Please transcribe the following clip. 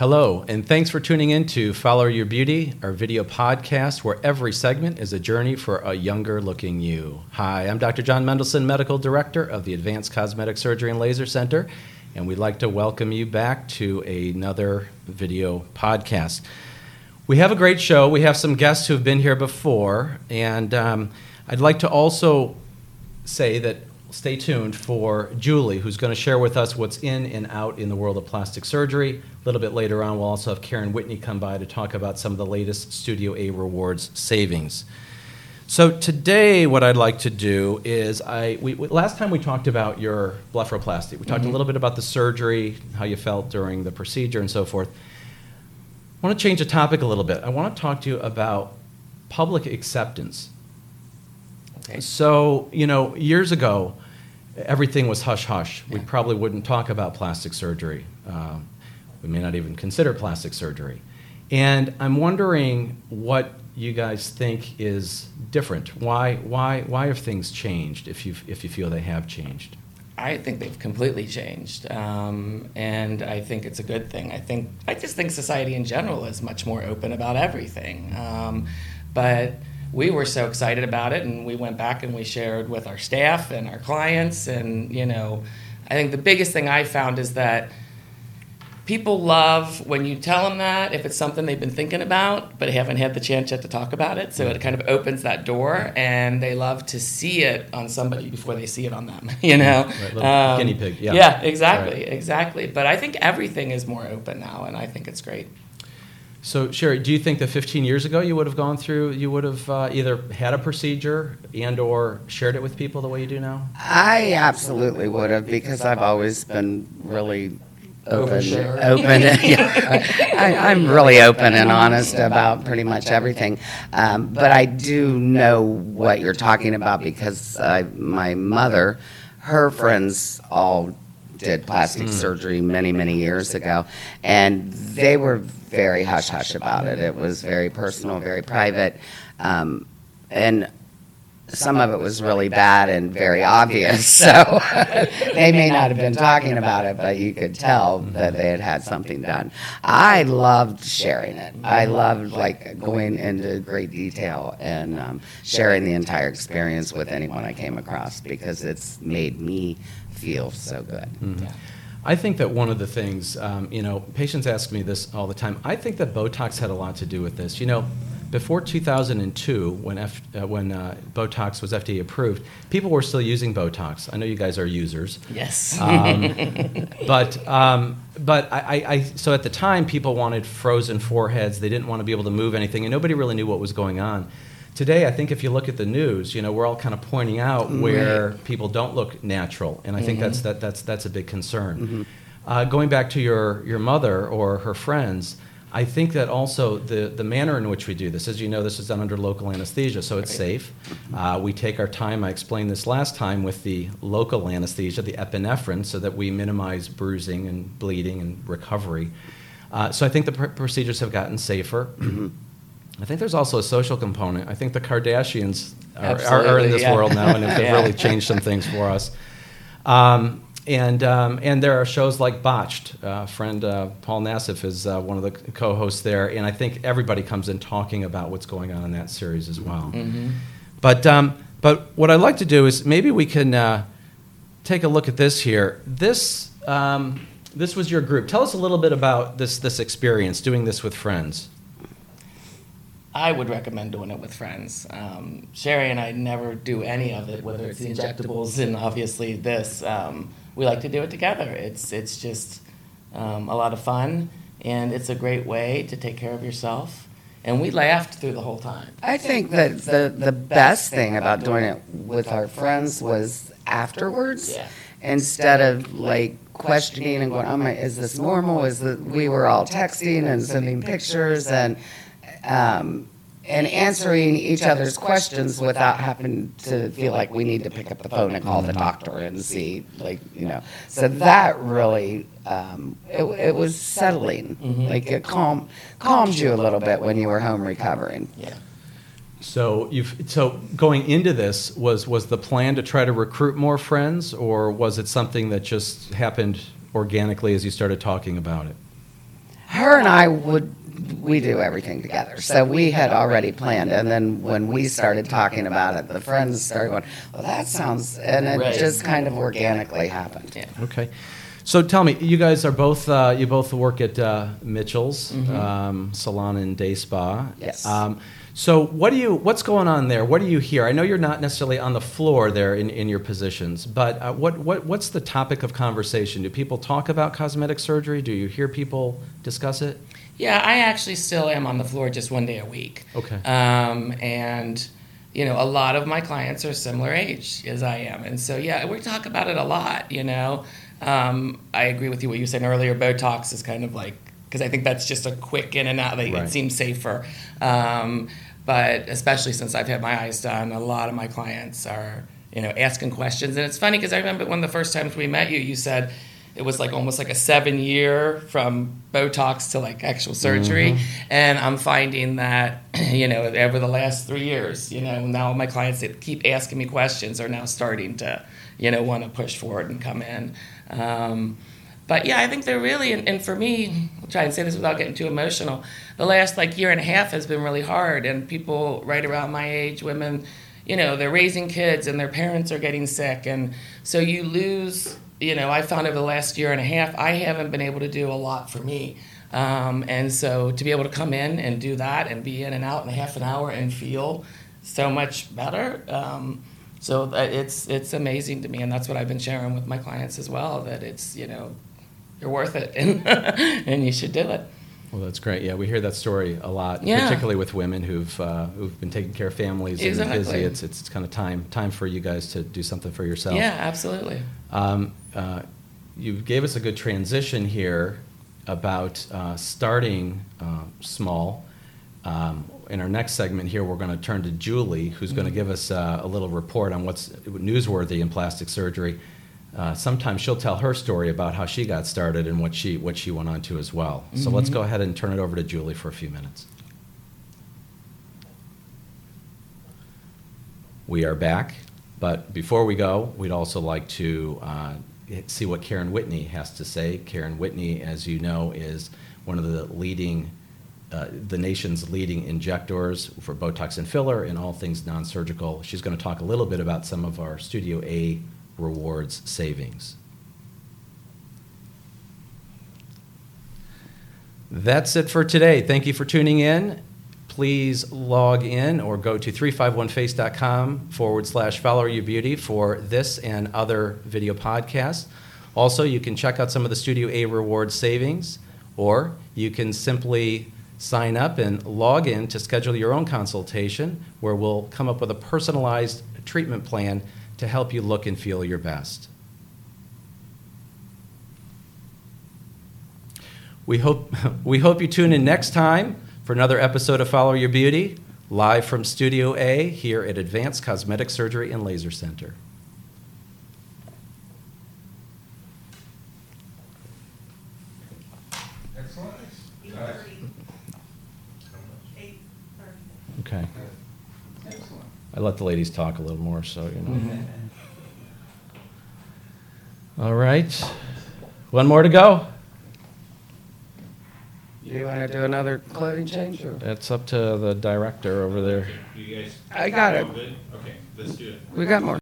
Hello, and thanks for tuning in to Follow Your Beauty, our video podcast where every segment is a journey for a younger looking you. Hi, I'm Dr. Jon Mendelsohn, Medical Director of the Advanced Cosmetic Surgery and Laser Center, and we'd like to welcome you back to another video podcast. We have a great show. We have some guests who have been here before, and um, I'd like to also say that stay tuned for Julie, who's going to share with us what's in and out in the world of plastic surgery. A little bit later on, we'll also have Karen Whitney come by to talk about some of the latest Studio A Rewards savings. So today, what I'd like to do is, I we, last time we talked about your blepharoplasty. We talked mm-hmm. a little bit about the surgery, how you felt during the procedure, and so forth. I want to change the topic a little bit. I want to talk to you about public acceptance. So, you know, years ago, everything was hush hush. Yeah. We probably wouldn't talk about plastic surgery. Um, we may not even consider plastic surgery. And I'm wondering what you guys think is different. Why, why, why have things changed if you, if you feel they have changed? I think they've completely changed, um, and I think it's a good thing. I think I just think society in general is much more open about everything. Um, but we were so excited about it, and we went back and we shared with our staff and our clients, and you know, I think the biggest thing I found is that people love when you tell them that if it's something they've been thinking about but haven't had the chance yet to talk about it. So it kind of opens that door and they love to see it on somebody before they see it on them you know? Right, um, guinea pig yeah. yeah exactly right. exactly. But i think everything is more open now and i think it's great so sherry do you think that 15 years ago you would have gone through you would have uh, either had a procedure and or shared it with people the way you do now i absolutely would have because i've always been really open, open. yeah, I, am really open and honest about pretty much everything. Um, but I do know what you're talking about because I, my mother, her friends all did plastic mm. surgery many, many years ago, and they were very hush hush about it. It was very personal, very private. Um, and some of it was really bad and very obvious. So they may not have been talking about it, but you could tell that they had had something done. I loved sharing it. I loved like going into great detail and um, sharing the entire experience with anyone I came across because it's made me feel so good. Mm-hmm. Yeah. I think that one of the things, um, you know, patients ask me this all the time. I think that Botox had a lot to do with this. You know, before 2002, when, F, uh, when uh, Botox was FDA approved, people were still using Botox. I know you guys are users. Yes. Um, but um, but I, I, so at the time, people wanted frozen foreheads. They didn't want to be able to move anything, and nobody really knew what was going on. Today, I think if you look at the news, you know, we're all kind of pointing out where right. people don't look natural, and I think mm-hmm. that's that, that's that's a big concern. Mm-hmm. Uh, going back to your your mother or her friends I think that also the, the manner in which we do this, as you know, this is done under local anesthesia, so it's safe. Uh, we take our time, I explained this last time, with the local anesthesia, the epinephrine, so that we minimize bruising and bleeding and recovery. Uh, so I think the pr- procedures have gotten safer. I think there's also a social component. I think the Kardashians are, are, are in this yeah. world now and have yeah. really changed some things for us. Um, and um, and there are shows like Botched. Uh, friend uh, Paul Nassif is uh, one of the co-hosts there, and I think everybody comes in talking about what's going on in that series as well. Mm-hmm. But um, but what I'd like to do is maybe we can uh, take a look at this here. This um, this was your group. Tell us a little bit about this this experience doing this with friends. I would recommend doing it with friends. Um, Sherry and I never do any of it, whether it's the injectables and obviously this. Um, we like to do it together. It's it's just um, a lot of fun, and it's a great way to take care of yourself. And we laughed through the whole time. I think that the the best thing about doing it with our friends was afterwards, yeah. instead of like questioning and going, "Oh my, is this normal?" Is that we were all texting and sending pictures and. Um, and answering each other's questions without having to feel like we need to pick up the phone and call the doctor and see, like, you know. So that really, um, it, it was settling. Mm-hmm. Like it calm, calmed you a little bit when you were home recovering. Yeah. So you've so going into this was was the plan to try to recruit more friends, or was it something that just happened organically as you started talking about it? her and I would, we do everything together. So we had already planned, and then when we started talking about it, the friends started going, well, that sounds, and it Right. just kind of organically happened. Yeah. Okay. So tell me, you guys are both, uh, you both work at uh, Mitchell's Mm-hmm. um, Salon and Day Spa. Yes. Um, so what do you, what's going on there? What do you hear? I know you're not necessarily on the floor there in, in your positions, but uh, what, what, what's the topic of conversation? Do people talk about cosmetic surgery? Do you hear people discuss it? Yeah, I actually still am on the floor just one day a week. Okay. Um, and you know, a lot of my clients are similar age as I am, and so yeah, we talk about it a lot. You know, um, I agree with you what you said earlier. Botox is kind of like because I think that's just a quick in and out. Like, Right. It seems safer. Um, but especially since I've had my eyes done, a lot of my clients are you know asking questions, and it's funny because I remember one of the first times we met you, you said it was like almost like a seven year from Botox to like actual surgery. And I'm finding that, you know, over the last three years, you know, now my clients that keep asking me questions are now starting to, you know, want to push forward and come in. Um, but yeah, I think they're really, and, and for me, I'll try and say this without getting too emotional. The last like year and a half has been really hard, and people right around my age, women, you know, they're raising kids and their parents are getting sick, and so you lose. You know, I found over the last year and a half, I haven't been able to do a lot for me, um, and so to be able to come in and do that and be in and out in a half an hour and feel so much better. Um, so it's it's amazing to me, and that's what I've been sharing with my clients as well. That it's you know you're worth it and, and you should do it. Well, that's great. Yeah, we hear that story a lot, Yeah. particularly with women who've uh, who've been taking care of families and Exactly. busy. It's it's kind of time time for you guys to do something for yourself. Yeah, absolutely. Um, uh, you gave us a good transition here about uh, starting uh, small. Um, in our next segment here, we're going to turn to Julie, who's going to give us uh, a little report on what's newsworthy in plastic surgery. Uh, sometimes she'll tell her story about how she got started and what she what she went on to as well. So let's go ahead and turn it over to Julie for a few minutes. We are back, but before we go, we'd also like to uh, see what Karen Whitney has to say. Karen Whitney, as you know, is one of the leading, uh, the nation's leading injectors for Botox and filler and all things non-surgical. She's going to talk a little bit about some of our Studio A rewards savings. That's it for today. Thank you for tuning in. Please log in or go to 351face.com forward slash follow your beauty for this and other video podcasts. Also, you can check out some of the Studio A reward savings, or you can simply sign up and log in to schedule your own consultation where we'll come up with a personalized treatment plan to help you look and feel your best. We hope, we hope you tune in next time for another episode of Follow Your Beauty, live from Studio A here at Advanced Cosmetic Surgery and Laser Center. I let the ladies talk a little more, so you know. Mm-hmm. All right. One more to go. Do you want to do another clothing change? or- It's up to the director over there. You guys. I got it. Okay, let's do it. We got more.